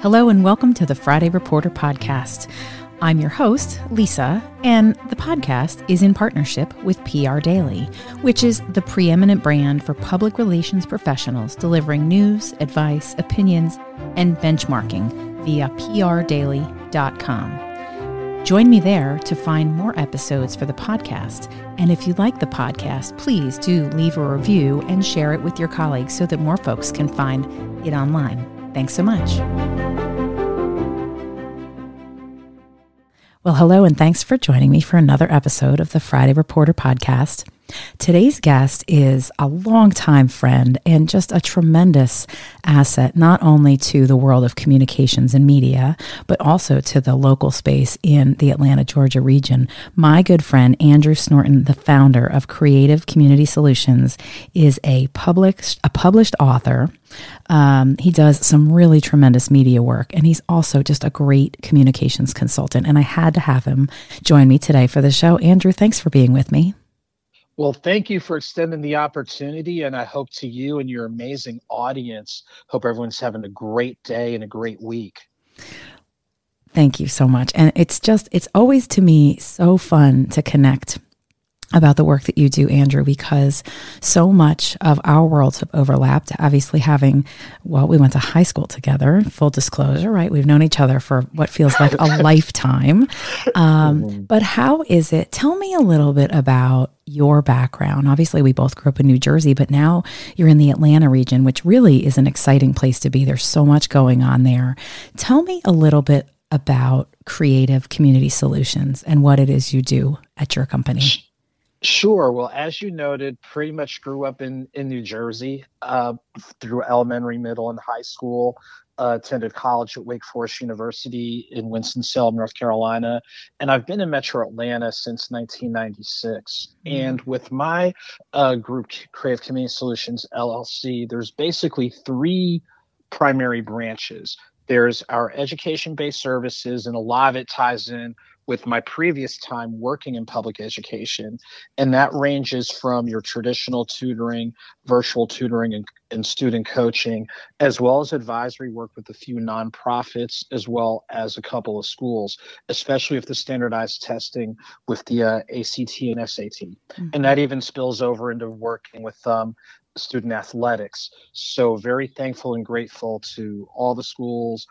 Hello, and welcome to the Friday Reporter Podcast. I'm your host, Lisa, and the podcast is in partnership with PR Daily, which is the preeminent brand for public relations professionals delivering news, advice, opinions, and benchmarking via prdaily.com. Join me there to find more episodes for the podcast. And if you like the podcast, please do leave a review and share it with your colleagues so that more folks can find it online. Thanks so much. Well, hello, and thanks for joining me for another episode of the Friday Reporter podcast. Today's guest is a longtime friend and just a tremendous asset, not only to the world of communications and media, but also to the local space in the Atlanta, Georgia region. My good friend, Andrew Snorton, the founder of Creative Community Solutions, is a published, a published author. Um, he does some really tremendous media work, and he's also just a great communications consultant. And I had to have him join me today for the show. Andrew, thanks for being with me. Well, thank you for extending the opportunity. And I hope to you and your amazing audience, hope everyone's having a great day and a great week. Thank you so much. And it's just, it's always to me so fun to connect about the work that you do, Andrew, because so much of our worlds have overlapped. Obviously, having, well, we went to high school together, full disclosure, right? We've known each other for what feels like a lifetime. Um, but how is it? Tell me a little bit about your background. Obviously, we both grew up in New Jersey, but now you're in the Atlanta region, which really is an exciting place to be. There's so much going on there. Tell me a little bit about creative community solutions and what it is you do at your company. Sure. Well, as you noted, pretty much grew up in in New Jersey uh, through elementary, middle, and high school. Uh, attended college at Wake Forest University in Winston-Salem, North Carolina, and I've been in Metro Atlanta since 1996. Mm-hmm. And with my uh, group, Creative Community Solutions LLC, there's basically three primary branches. There's our education-based services, and a lot of it ties in with my previous time working in public education. And that ranges from your traditional tutoring, virtual tutoring, and, and, student coaching, as well as advisory work with a few nonprofits, as well as a couple of schools, especially with the standardized testing with the uh, ACT and SAT. Mm-hmm. And that even spills over into working with um, student athletics. So, very thankful and grateful to all the schools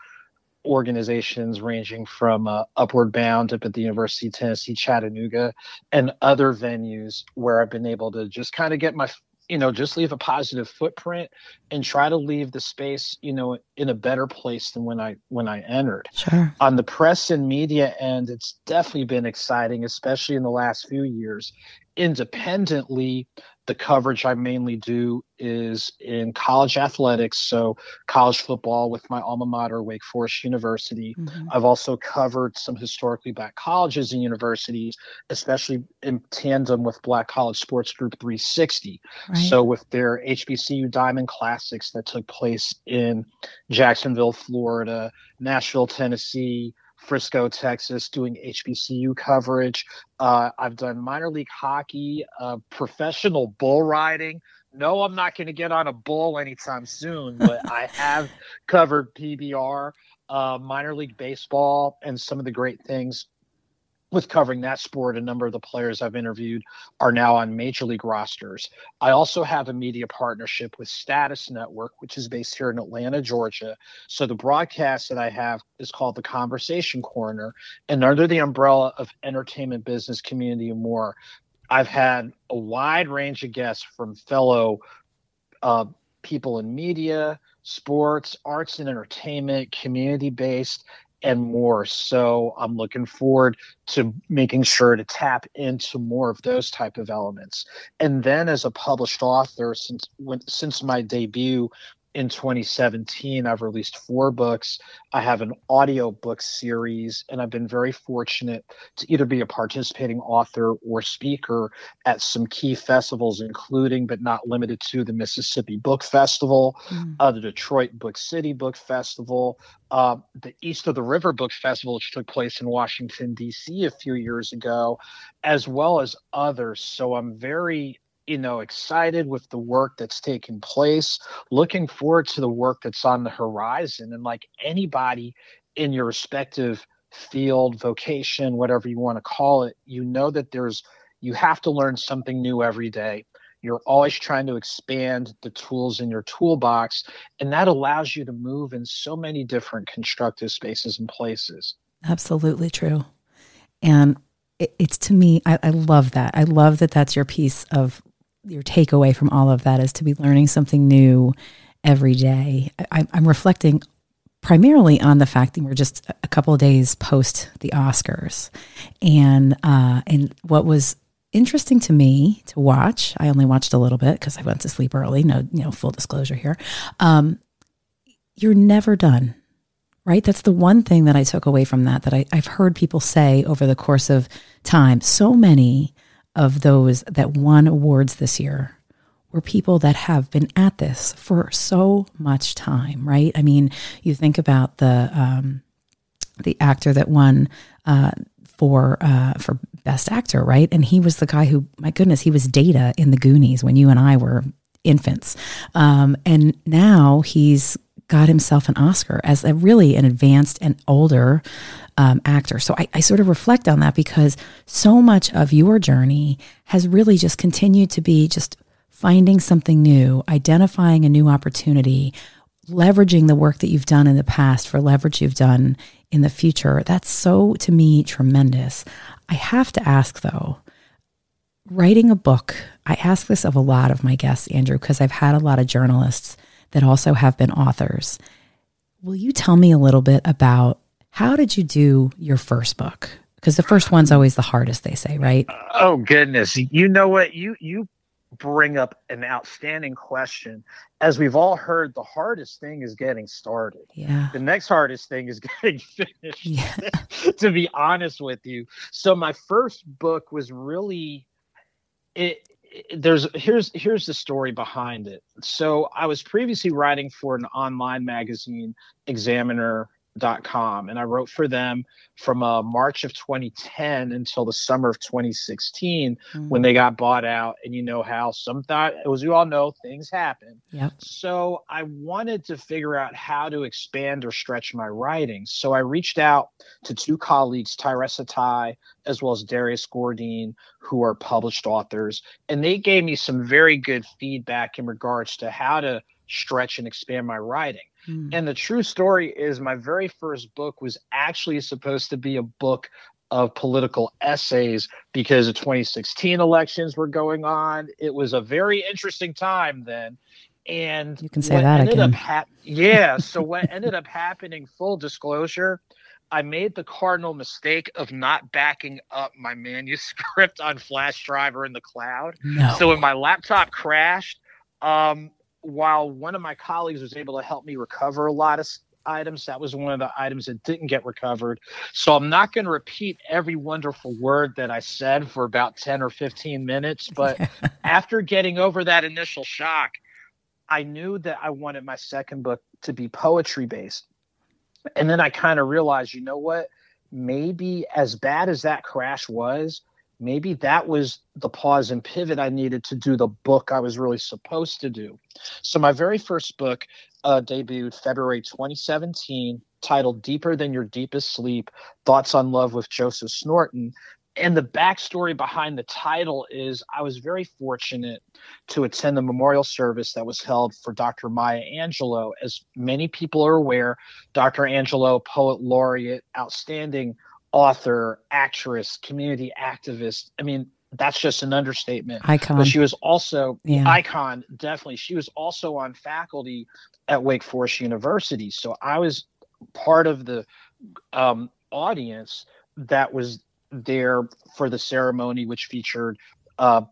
organizations ranging from uh, Upward Bound up at the University of Tennessee Chattanooga and other venues where I've been able to just kind of get my you know just leave a positive footprint and try to leave the space you know in a better place than when i when i entered. Sure. On the press and media end it's definitely been exciting especially in the last few years independently the coverage I mainly do is in college athletics, so college football with my alma mater, Wake Forest University. Mm-hmm. I've also covered some historically black colleges and universities, especially in tandem with Black College Sports Group 360. Right. So, with their HBCU Diamond Classics that took place in Jacksonville, Florida, Nashville, Tennessee, Frisco, Texas, doing HBCU coverage. Uh, I've done minor league hockey, uh, professional bull riding. No, I'm not going to get on a bull anytime soon, but I have covered PBR, uh, minor league baseball, and some of the great things with covering that sport, a number of the players I've interviewed are now on major league rosters. I also have a media partnership with Status Network, which is based here in Atlanta, Georgia. So the broadcast that I have is called The Conversation Corner. And under the umbrella of entertainment, business, community, and more, I've had a wide range of guests from fellow uh, people in media, sports, arts and entertainment, community based, and more. So I'm looking forward to making sure to tap into more of those type of elements. And then as a published author, since when, since my debut in 2017 i've released four books i have an audio book series and i've been very fortunate to either be a participating author or speaker at some key festivals including but not limited to the mississippi book festival mm. uh, the detroit book city book festival uh, the east of the river book festival which took place in washington d.c a few years ago as well as others so i'm very you know, excited with the work that's taking place, looking forward to the work that's on the horizon. And like anybody in your respective field, vocation, whatever you want to call it, you know that there's, you have to learn something new every day. You're always trying to expand the tools in your toolbox, and that allows you to move in so many different constructive spaces and places. Absolutely true. And it's to me, I, I love that. I love that that's your piece of your takeaway from all of that is to be learning something new every day. I, I'm reflecting primarily on the fact that we're just a couple days post the Oscars, and uh, and what was interesting to me to watch. I only watched a little bit because I went to sleep early. No, you know, full disclosure here. Um, you're never done, right? That's the one thing that I took away from that. That I, I've heard people say over the course of time. So many of those that won awards this year were people that have been at this for so much time, right? I mean, you think about the um, the actor that won uh, for uh, for Best Actor, right? And he was the guy who, my goodness, he was Data in the Goonies when you and I were infants, um, and now he's got himself an Oscar as a really an advanced and older um, actor. So I, I sort of reflect on that because so much of your journey has really just continued to be just finding something new, identifying a new opportunity, leveraging the work that you've done in the past for leverage you've done in the future. That's so, to me, tremendous. I have to ask though, writing a book, I ask this of a lot of my guests, Andrew, because I've had a lot of journalists that also have been authors. Will you tell me a little bit about how did you do your first book? Because the first one's always the hardest, they say, right? Oh goodness. You know what? You you bring up an outstanding question. As we've all heard, the hardest thing is getting started. Yeah. The next hardest thing is getting finished. Yeah. to be honest with you. So my first book was really it, it there's here's here's the story behind it. So I was previously writing for an online magazine, Examiner com and i wrote for them from uh, march of 2010 until the summer of 2016 mm-hmm. when they got bought out and you know how some thought as you all know things happen yep. so i wanted to figure out how to expand or stretch my writing so i reached out to two colleagues tyressa ty as well as darius Gordine, who are published authors and they gave me some very good feedback in regards to how to stretch and expand my writing Mm. And the true story is my very first book was actually supposed to be a book of political essays because the 2016 elections were going on. It was a very interesting time then. And you can say that again. Hap- yeah. so what ended up happening, full disclosure, I made the cardinal mistake of not backing up my manuscript on flash drive or in the cloud. No. So when my laptop crashed, um, while one of my colleagues was able to help me recover a lot of items, that was one of the items that didn't get recovered. So I'm not going to repeat every wonderful word that I said for about 10 or 15 minutes. But after getting over that initial shock, I knew that I wanted my second book to be poetry based. And then I kind of realized, you know what? Maybe as bad as that crash was, maybe that was the pause and pivot I needed to do the book I was really supposed to do. So my very first book uh, debuted February 2017, titled "Deeper Than Your Deepest Sleep: Thoughts on Love with Joseph Snorton." And the backstory behind the title is I was very fortunate to attend the memorial service that was held for Dr. Maya Angelou. As many people are aware, Dr. Angelou, poet laureate, outstanding author, actress, community activist. I mean, that's just an understatement. Icon. But she was also yeah. icon, definitely. She was also on faculty at Wake Forest University. So I was part of the um, audience that was there for the ceremony, which featured uh,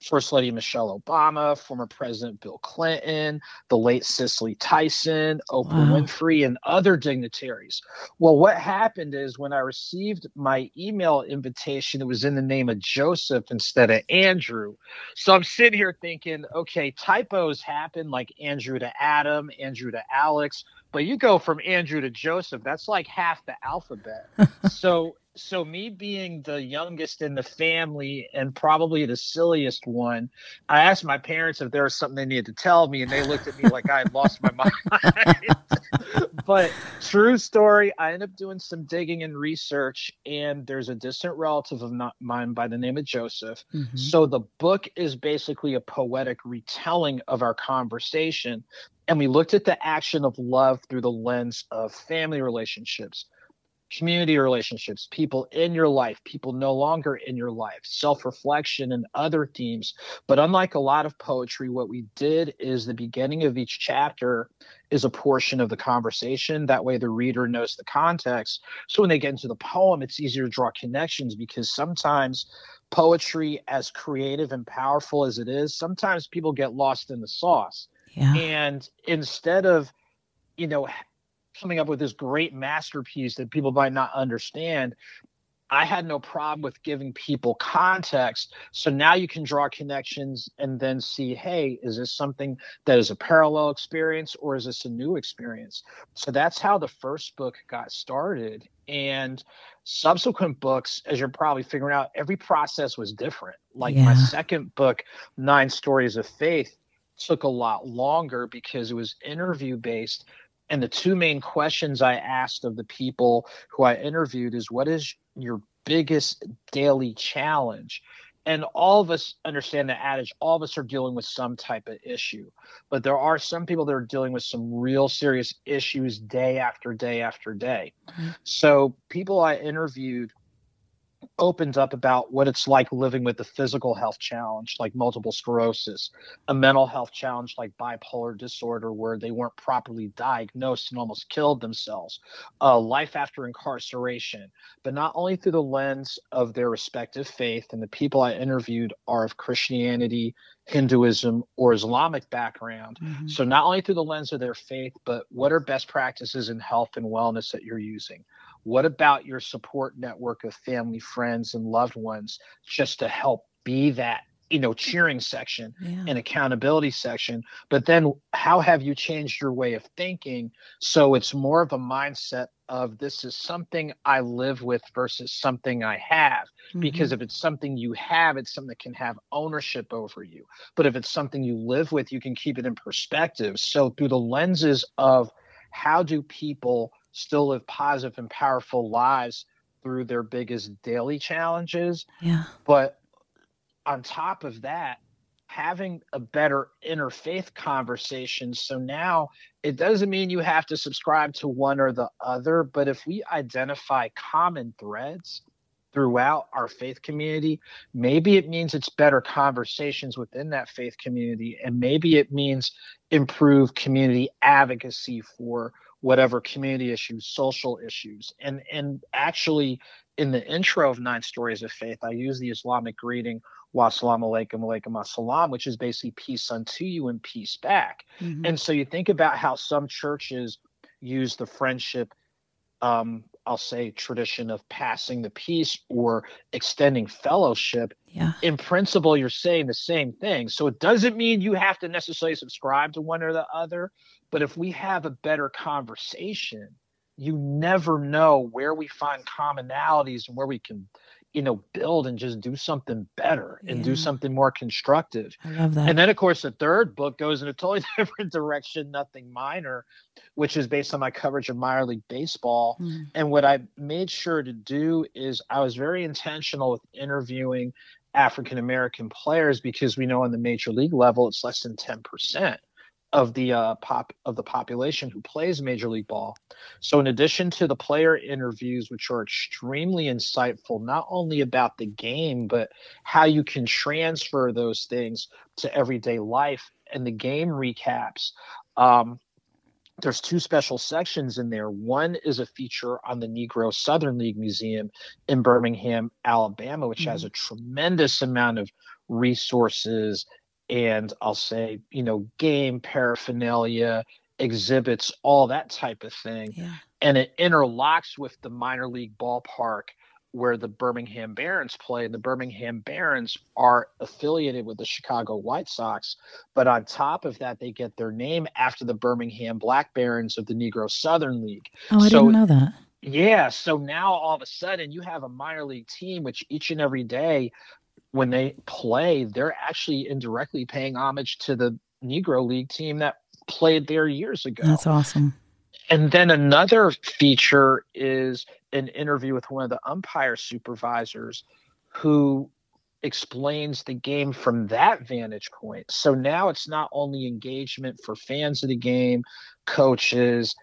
First Lady Michelle Obama, former President Bill Clinton, the late Cicely Tyson, Oprah wow. Winfrey, and other dignitaries. Well, what happened is when I received my email invitation, it was in the name of Joseph instead of Andrew. So I'm sitting here thinking, okay, typos happen like Andrew to Adam, Andrew to Alex. but you go from Andrew to Joseph, that's like half the alphabet. so so me being the youngest in the family and probably the silliest one, I asked my parents if there was something they needed to tell me, and they looked at me like I had lost my mind. but true story, I ended up doing some digging and research, and there's a distant relative of mine by the name of Joseph. Mm-hmm. So the book is basically a poetic retelling of our conversation. And we looked at the action of love through the lens of family relationships, community relationships, people in your life, people no longer in your life, self reflection, and other themes. But unlike a lot of poetry, what we did is the beginning of each chapter is a portion of the conversation. That way, the reader knows the context. So when they get into the poem, it's easier to draw connections because sometimes poetry, as creative and powerful as it is, sometimes people get lost in the sauce. Yeah. And instead of, you know, coming up with this great masterpiece that people might not understand, I had no problem with giving people context. So now you can draw connections and then see, hey, is this something that is a parallel experience or is this a new experience? So that's how the first book got started. And subsequent books, as you're probably figuring out, every process was different. Like yeah. my second book, Nine Stories of Faith, took a lot longer because it was interview based and the two main questions I asked of the people who I interviewed is what is your biggest daily challenge? And all of us understand the adage, all of us are dealing with some type of issue. But there are some people that are dealing with some real serious issues day after day after day. Mm-hmm. So people I interviewed opens up about what it's like living with a physical health challenge like multiple sclerosis, a mental health challenge like bipolar disorder where they weren't properly diagnosed and almost killed themselves, uh, life after incarceration, but not only through the lens of their respective faith. And the people I interviewed are of Christianity, Hinduism, or Islamic background. Mm-hmm. So not only through the lens of their faith, but what are best practices in health and wellness that you're using? What about your support network of family, friends, and loved ones just to help be that you know cheering section yeah. and accountability section? But then how have you changed your way of thinking? So it's more of a mindset of this is something i live with versus something i have. Mm-hmm. because if it's something you have it's something that can have ownership over you. But if it's something you live with you can keep it in perspective. So through the lenses of how do people still live positive and powerful lives through their biggest daily challenges. Yeah. But on top of that, having a better interfaith conversation. So now it doesn't mean you have to subscribe to one or the other, but if we identify common threads throughout our faith community, maybe it means it's better conversations within that faith community, and maybe it means improved community advocacy for whatever community issues, social issues. And and actually in the intro of Nine Stories of Faith, I use the Islamic greeting wa salam alaikum alaikum assalam, which is basically peace unto you and peace back. Mm-hmm. And so you think about how some churches use the friendship um, I'll say tradition of passing the peace or extending fellowship. Yeah. In principle, you're saying the same thing. So it doesn't mean you have to necessarily subscribe to one or the other, but if we have a better conversation, you never know where we find commonalities and where we can, you know, build and just do something better and yeah. do something more constructive. I love that. And then, of course, the third book goes in a totally different direction, Nothing Minor, which is based on my coverage of minor league baseball. Mm. And what I made sure to do is I was very intentional with interviewing African American players because we know on the major league level it's less than 10% of the uh, pop of the population who plays major league ball. So in addition to the player interviews which are extremely insightful not only about the game but how you can transfer those things to everyday life and the game recaps um, there's two special sections in there. One is a feature on the Negro Southern League Museum in Birmingham, Alabama, which mm-hmm. has a tremendous amount of resources and I'll say, you know, game paraphernalia, exhibits, all that type of thing. Yeah. And it interlocks with the minor league ballpark where the Birmingham Barons play. And the Birmingham Barons are affiliated with the Chicago White Sox. But on top of that, they get their name after the Birmingham Black Barons of the Negro Southern League. Oh, I so, didn't know that. Yeah. So now all of a sudden you have a minor league team, which each and every day when they play, they're actually indirectly paying homage to the Negro League team that played there years ago. That's awesome. And then another feature is an interview with one of the umpire supervisors who explains the game from that vantage point. So now it's not only engagement for fans of the game, coaches,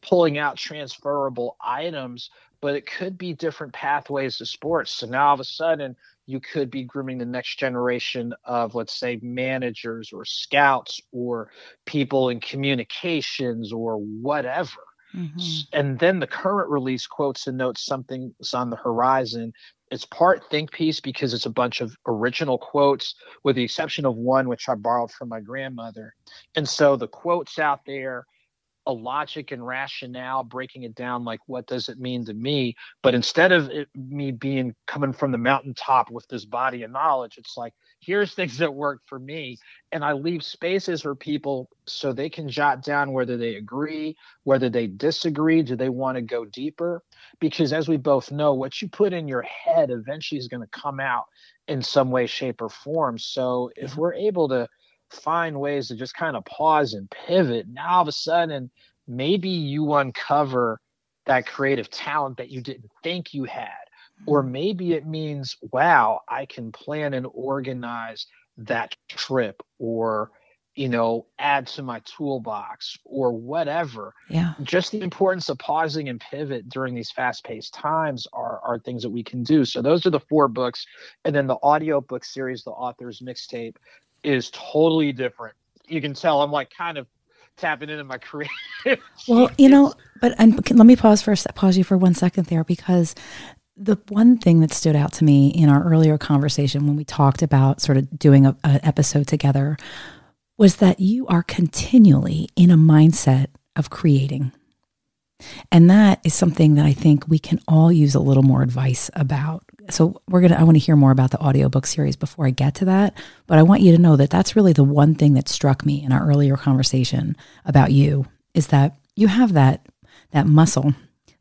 pulling out transferable items, but it could be different pathways to sports. So now all of a sudden, you could be grooming the next generation of, let's say, managers or scouts or people in communications or whatever. Mm-hmm. And then the current release quotes and notes something's on the horizon. It's part think piece because it's a bunch of original quotes, with the exception of one which I borrowed from my grandmother. And so the quotes out there a logic and rationale, breaking it down like what does it mean to me. But instead of it, me being coming from the mountaintop with this body of knowledge, it's like here's things that work for me, and I leave spaces for people so they can jot down whether they agree, whether they disagree, do they want to go deeper? Because as we both know, what you put in your head eventually is going to come out in some way, shape, or form. So if we're able to find ways to just kind of pause and pivot. Now all of a sudden, maybe you uncover that creative talent that you didn't think you had. Or mm-hmm. maybe it means, wow, I can plan and organize that trip or, you know, add to my toolbox or whatever. Yeah. Just the importance of pausing and pivot during these fast paced times are, are things that we can do. So those are the four books. And then the audio book series, the author's mixtape, is totally different. You can tell I'm like kind of tapping into my creative. well, you know, but and let me pause for a pause you for one second there because the one thing that stood out to me in our earlier conversation when we talked about sort of doing an episode together was that you are continually in a mindset of creating. And that is something that I think we can all use a little more advice about so we're going to I want to hear more about the audiobook series before I get to that, but I want you to know that that's really the one thing that struck me in our earlier conversation about you is that you have that that muscle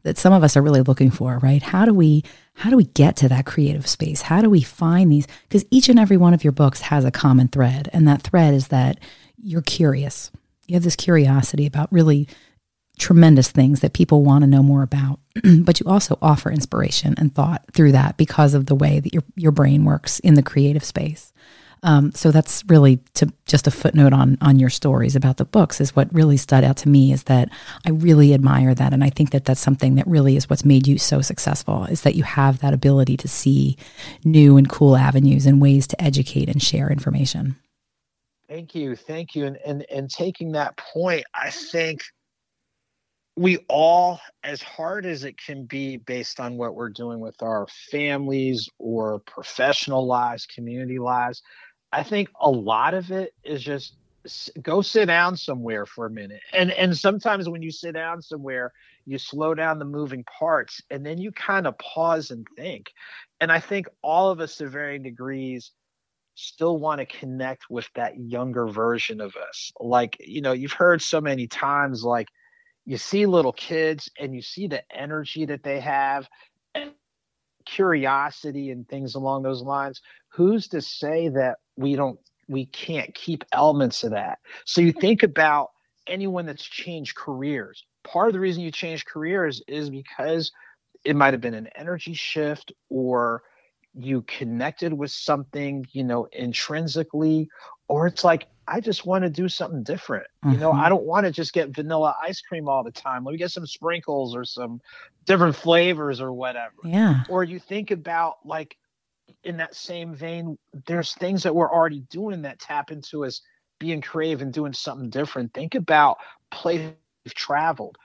that some of us are really looking for, right? How do we how do we get to that creative space? How do we find these because each and every one of your books has a common thread and that thread is that you're curious. You have this curiosity about really tremendous things that people want to know more about. but you also offer inspiration and thought through that because of the way that your your brain works in the creative space. Um, so that's really to just a footnote on on your stories about the books is what really stood out to me is that I really admire that and I think that that's something that really is what's made you so successful is that you have that ability to see new and cool avenues and ways to educate and share information. Thank you, thank you, and and and taking that point, I think we all, as hard as it can be based on what we're doing with our families or professional lives, community lives, I think a lot of it is just go sit down somewhere for a minute. And and sometimes when you sit down somewhere, you slow down the moving parts and then you kind of pause and think. And I think all of us to varying degrees still want to connect with that younger version of us. Like, you know, you've heard so many times like you see little kids and you see the energy that they have and curiosity and things along those lines who's to say that we don't we can't keep elements of that? So you hmm. think about anyone that's changed careers. Part of the reason you change careers is because it might have been an energy shift or you connected with something you know intrinsically or it's like I just want to do something different. Mm-hmm. You know, I mm-hmm. don't want to just get vanilla ice cream all the time. Let me get some sprinkles or some different flavors or whatever. Yeah. Or you think about like in that same vein, there's things that we're already doing that tap into us being creative and doing something different. Think about places you've traveled.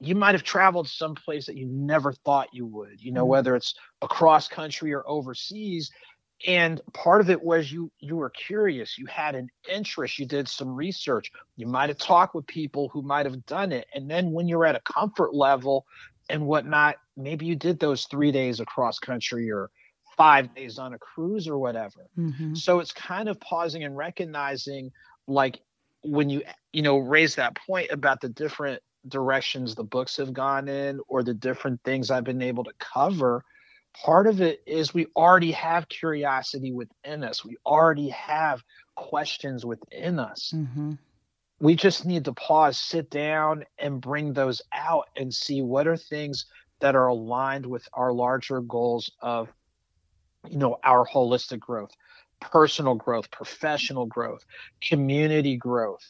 You might have traveled someplace that you never thought you would, you know, mm-hmm. whether it's across country or overseas and part of it was you you were curious you had an interest you did some research you might have talked with people who might have done it and then when you're at a comfort level and whatnot. Maybe you did those three days across country or five days on a cruise or whatever. Mm-hmm. So it's kind of pausing and recognizing, like when you you know raise that point about the different directions the books have gone in or the different things I've been able to cover. Part of it is we already have curiosity within us. We already have questions within us. Mm-hmm we just need to pause, sit down, and bring those out and see what are things that are aligned with our larger goals of, you know, our holistic growth, personal growth, professional growth, community growth.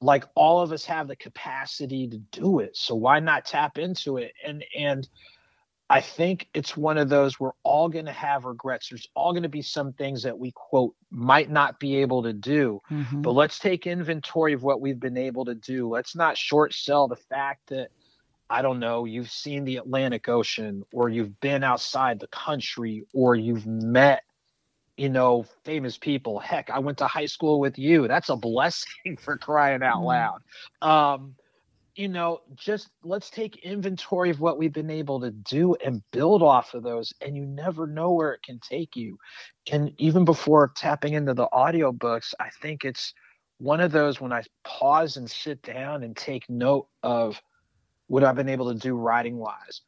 Like all of us have the capacity to do it. So why not tap into it? And and I think it's one of those we're all going to have regrets. There's all going to be some things that we quote might not be able to do, mm-hmm. but let's take inventory of what we've been able to do. Let's not short sell the fact that I don't know, you've seen the Atlantic Ocean or you've been outside the country or you've met you know, famous people. Heck, I went to high school with you. That's a blessing for crying out mm-hmm. loud. Um, you know, just let's take inventory of what we've been able to do and build off of those. And you never know where it can take you. And even before tapping into the audiobooks, I think it's one of those when I pause and sit down and take note of what I've been able to do writing wise,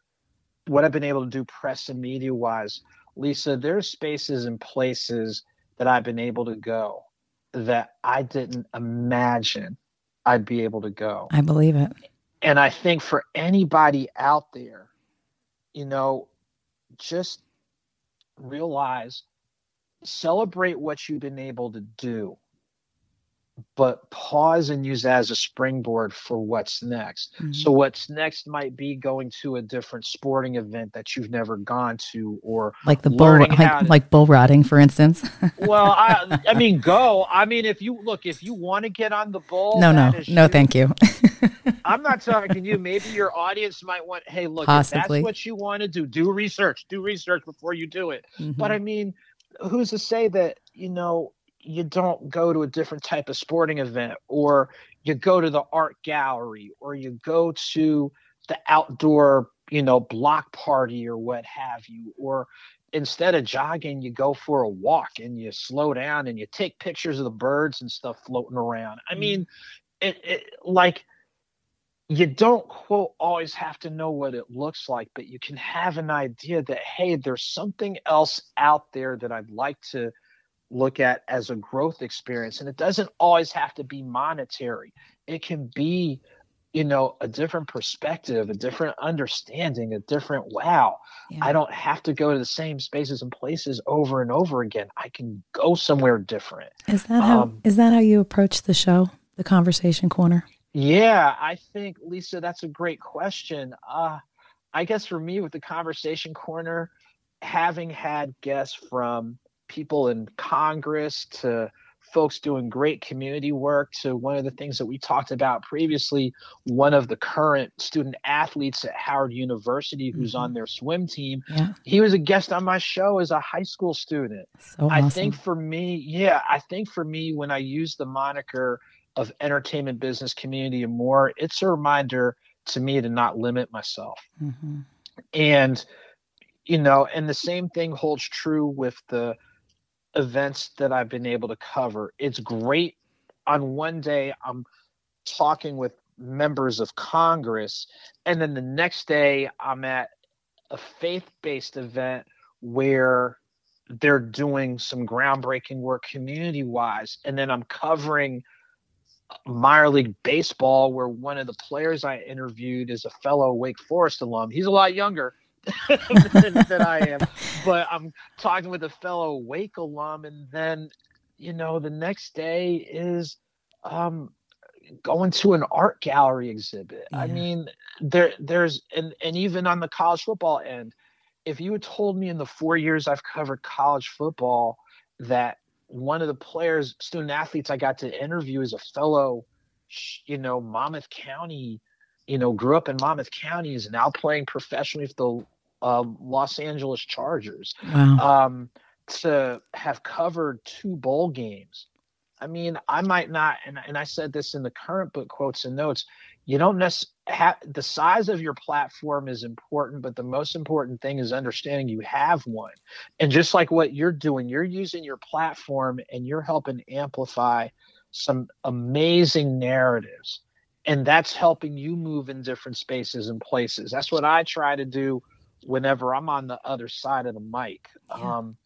what I've been able to do press and media wise. Lisa, there's spaces and places that I've been able to go that I didn't imagine I'd be able to go. I believe it. And I think for anybody out there, you know, just realize celebrate what you've been able to do but pause and use that as a springboard for what's next. Mm-hmm. So what's next might be going to a different sporting event that you've never gone to, or like the bull, like, to, like bull riding, for instance. well, I, I mean, go. I mean, if you look, if you want to get on the bull, no, no, no, you. thank you. I'm not talking to you. Maybe your audience might want, hey, look, Possibly. if that's what you want to do, do research, do research before you do it. Mm-hmm. But I mean, who's to say that you know you don't go to a different type of sporting event or you go to the art gallery or you go to the outdoor you know block party or what have you or instead of jogging you go for a walk and you slow down and you take pictures of the birds and stuff floating around i mm-hmm. mean it, it like you don't quote always have to know what it looks like but you can have an idea that hey there's something else out there that i'd like to look at as a growth experience and it doesn't always have to be monetary. It can be you know a different perspective a different understanding a different wow yeah. i don't have to go to the same spaces and places over and over again. I can go somewhere different. Is that how um, is that how you approach the show the conversation corner? Yeah i think lisa that's a great question. Uh i guess for me with the conversation corner having had guests from people in Congress to folks doing great community work to one of the things that we talked about previously one of the current student athletes at howard university who's mm-hmm. on their swim team yeah. he was a guest on my show as a high school student so i think for me yeah i think for me when i use the moniker of entertainment business community and more it's a reminder to me to not limit myself mm-hmm. and you know and the same thing holds true with the events that I've been able to cover. It's great. On one day, I'm talking with members of Congress, and then the next day, I'm at a faith based event where they're doing some groundbreaking work community wise. And then I'm covering minor league baseball where one of the players I interviewed is a fellow Wake Forest alum. He's a lot younger, than, than I am. But I'm talking with a fellow Wake alum, and then you know the next day is um, going to an art gallery exhibit. Yeah. I mean, there there's and and even on the college football end, if you had told me in the four years I've covered college football that one of the players, student athletes I got to interview is a fellow, you know, Monmouth County you know, grew up in Monmouth County, is now playing professionally for the uh, Los Angeles Chargers. Wow. Um, to have covered two bowl games. I mean, I might not, and, and I said this in the current book quotes and notes. you don't necessarily have the size of your platform is important, but the most important thing is understanding you have one. And just like what you're doing, you're using your platform and you're helping amplify some amazing narratives. And that's helping you move in different spaces and places. That's what I try to do whenever I'm on the other side of the mic. Yeah. Um,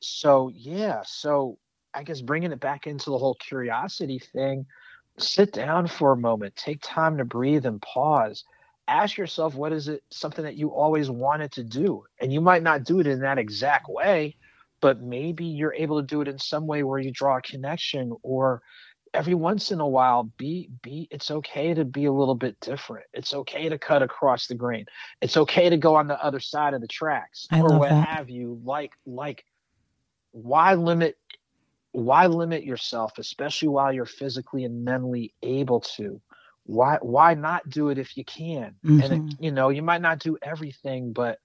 so, yeah. So, I guess bringing it back into the whole curiosity thing, sit down for a moment, take time to breathe and pause. Ask yourself, what is it, something that you always wanted to do? And you might not do it in that exact way, but maybe you're able to do it in some way where you draw a connection or every once in a while be be it's okay to be a little bit different it's okay to cut across the grain it's okay to go on the other side of the tracks I or what that. have you like like why limit why limit yourself especially while you're physically and mentally able to why why not do it if you can mm-hmm. and it, mm-hmm. you know you might not do everything but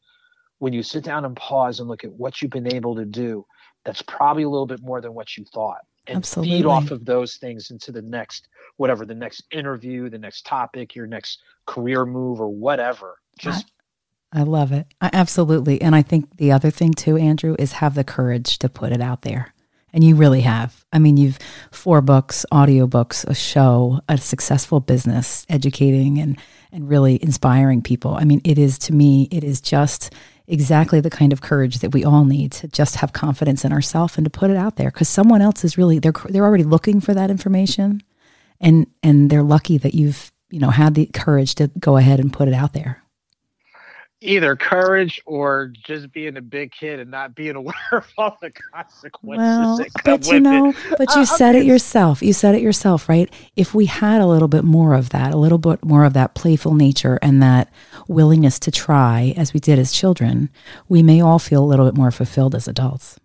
when you sit down and pause and look at what you've been able to do that's probably a little bit more than what you thought and Absolutely. feed off of those things into the next whatever the next interview the next topic your next career move or whatever just I, I love it I, absolutely and i think the other thing too andrew is have the courage to put it out there and you really have. I mean, you've four books, audiobooks, a show, a successful business, educating and and really inspiring people. I mean, it is to me, it is just exactly the kind of courage that we all need to just have confidence in ourselves and to put it out there. Because someone else is really they're they're already looking for that information and and they're lucky that you've you know had the courage to go ahead and put it out there either courage or just being a big kid and not being aware of all the consequences. Well, but you know, it. but you uh, said okay. it yourself. You said it yourself, right? If we had a little bit more of that, a little bit more of that playful nature and that willingness to try, as we did as children, we may all feel a little bit more fulfilled as adults.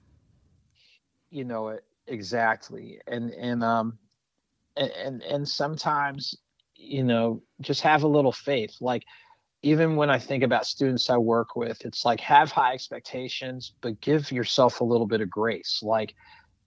You know it exactly, and and um, and and, and sometimes you know just have a little faith, like even when I think about students I work with, it's like have high expectations, but give yourself a little bit of grace. Like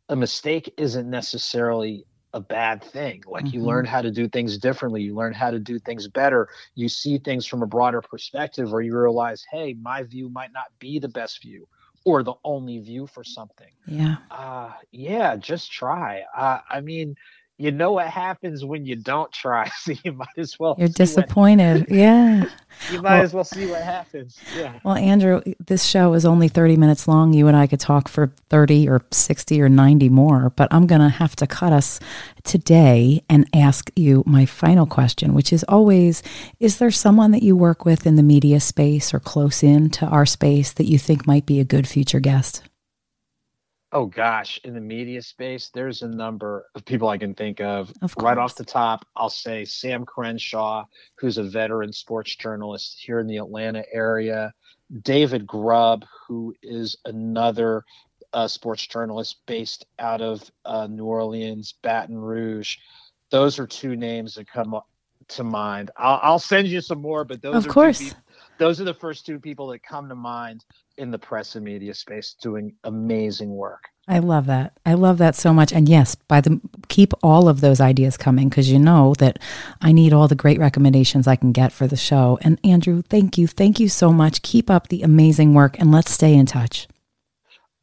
a mistake isn't necessarily a bad thing. Like mm-hmm. you learn how to do things differently, you learn how to do things better, you see things from a broader perspective, or you realize, hey, my view might not be the best view or the only view for something. Yeah. Uh, yeah, just try. Uh, I mean, you know what happens when you don't try, so you might as well. You're disappointed. What, yeah. You might well, as well see what happens. Yeah. Well, Andrew, this show is only 30 minutes long. You and I could talk for 30 or 60 or 90 more, but I'm going to have to cut us today and ask you my final question, which is always Is there someone that you work with in the media space or close in to our space that you think might be a good future guest? Oh gosh, in the media space, there's a number of people I can think of. of right off the top, I'll say Sam Crenshaw, who's a veteran sports journalist here in the Atlanta area. David Grubb, who is another uh, sports journalist based out of uh, New Orleans, Baton Rouge. Those are two names that come to mind. I'll, I'll send you some more, but those of course. Those are the first two people that come to mind in the press and media space doing amazing work. I love that. I love that so much. And yes, by the keep all of those ideas coming because you know that I need all the great recommendations I can get for the show. And Andrew, thank you. Thank you so much. Keep up the amazing work and let's stay in touch.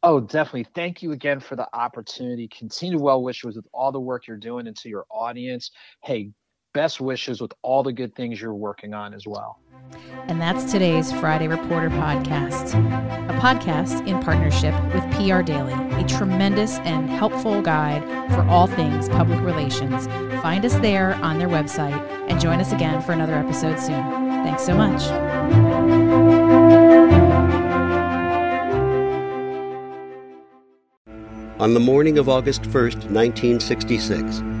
Oh, definitely. Thank you again for the opportunity. Continue well wishes with all the work you're doing into your audience. Hey, best wishes with all the good things you're working on as well. And that's today's Friday Reporter podcast, a podcast in partnership with PR Daily, a tremendous and helpful guide for all things public relations. Find us there on their website and join us again for another episode soon. Thanks so much. On the morning of August 1st, 1966,